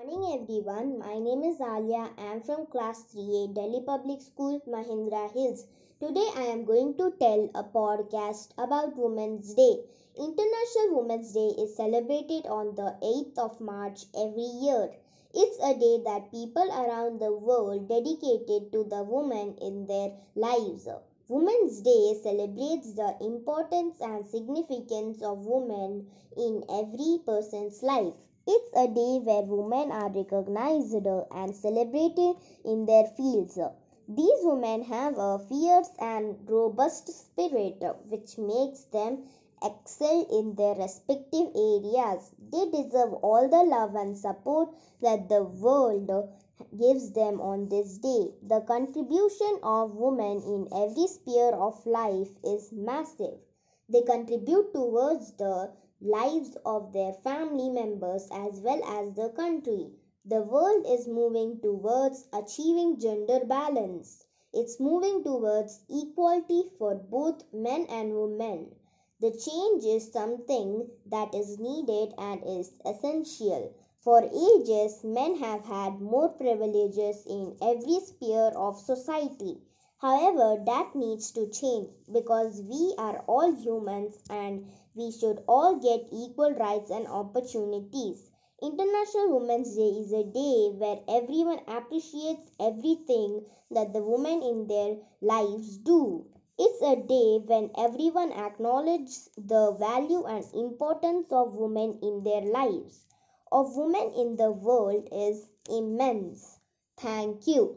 Good morning everyone, my name is Aliyah. I am from class 3A, Delhi Public School, Mahendra Hills. Today I am going to tell a podcast about Women's Day. International Women's Day is celebrated on the 8th of March every year. It's a day that people around the world dedicated to the women in their lives. Women's Day celebrates the importance and significance of women in every person's life. It's a day where women are recognized and celebrated in their fields. These women have a fierce and robust spirit which makes them excel in their respective areas. They deserve all the love and support that the world gives them on this day. The contribution of women in every sphere of life is massive. They contribute towards the lives of their family members as well as the country. The world is moving towards achieving gender balance. It's moving towards equality for both men and women. The change is something that is needed and is essential. For ages, men have had more privileges in every sphere of society. However, that needs to change because we are all humans and we should all get equal rights and opportunities. International Women's Day is a day where everyone appreciates everything that the women in their lives do. It's a day when everyone acknowledges the value and importance of women in their lives. Of women in the world is immense. Thank you.